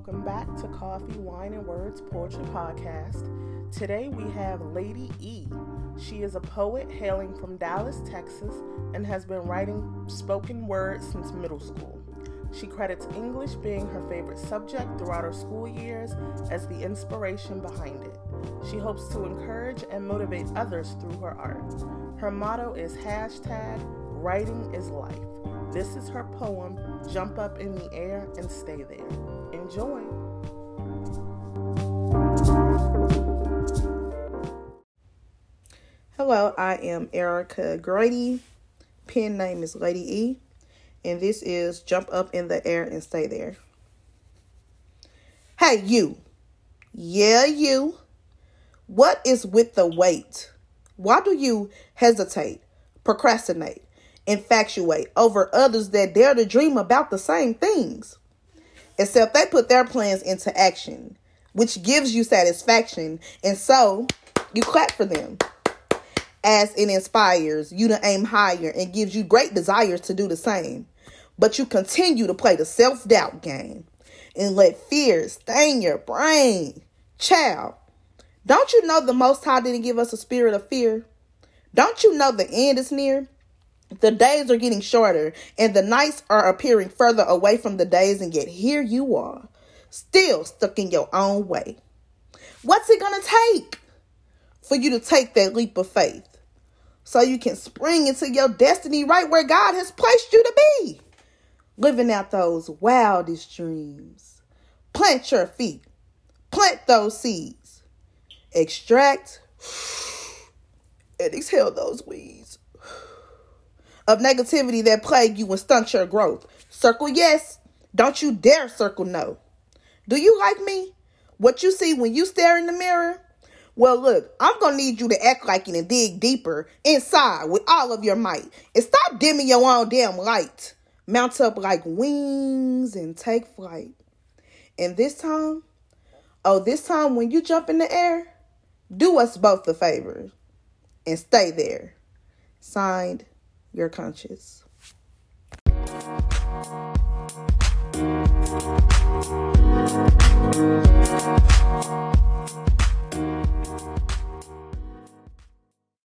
welcome back to Coffee, Wine, and Words Poetry Podcast. Today we have Lady E. She is a poet hailing from Dallas, Texas, and has been writing spoken word since middle school. She credits English being her favorite subject throughout her school years as the inspiration behind it. She hopes to encourage and motivate others through her art. Her motto is hashtag writing is life. This is her poem, Jump Up in the Air and Stay There. Enjoy. Hello, I am Erica Grady. Pen name is Lady E. And this is Jump Up in the Air and Stay There. Hey, you. Yeah, you. What is with the wait? Why do you hesitate, procrastinate, infatuate over others that dare to dream about the same things? Except they put their plans into action, which gives you satisfaction, and so you clap for them as it inspires you to aim higher and gives you great desires to do the same. But you continue to play the self doubt game and let fear stain your brain. Child, don't you know the Most High didn't give us a spirit of fear? Don't you know the end is near? The days are getting shorter and the nights are appearing further away from the days, and yet here you are, still stuck in your own way. What's it to take for you to take that leap of faith so you can spring into your destiny right where God has placed you to be? Living out those wildest dreams. Plant your feet, plant those seeds, extract and exhale those weeds of negativity that plague you and stunt your growth. Circle yes. Don't you dare circle no. Do you like me? What you see when you stare in the mirror? Well, look, I'm to need you to act like it and dig deeper inside with all of your might. And stop dimming your own damn light. Mount up like wings and take flight. And this time, oh, this time when you jump in the air, do us both a favor and stay there. Signed, your conscious.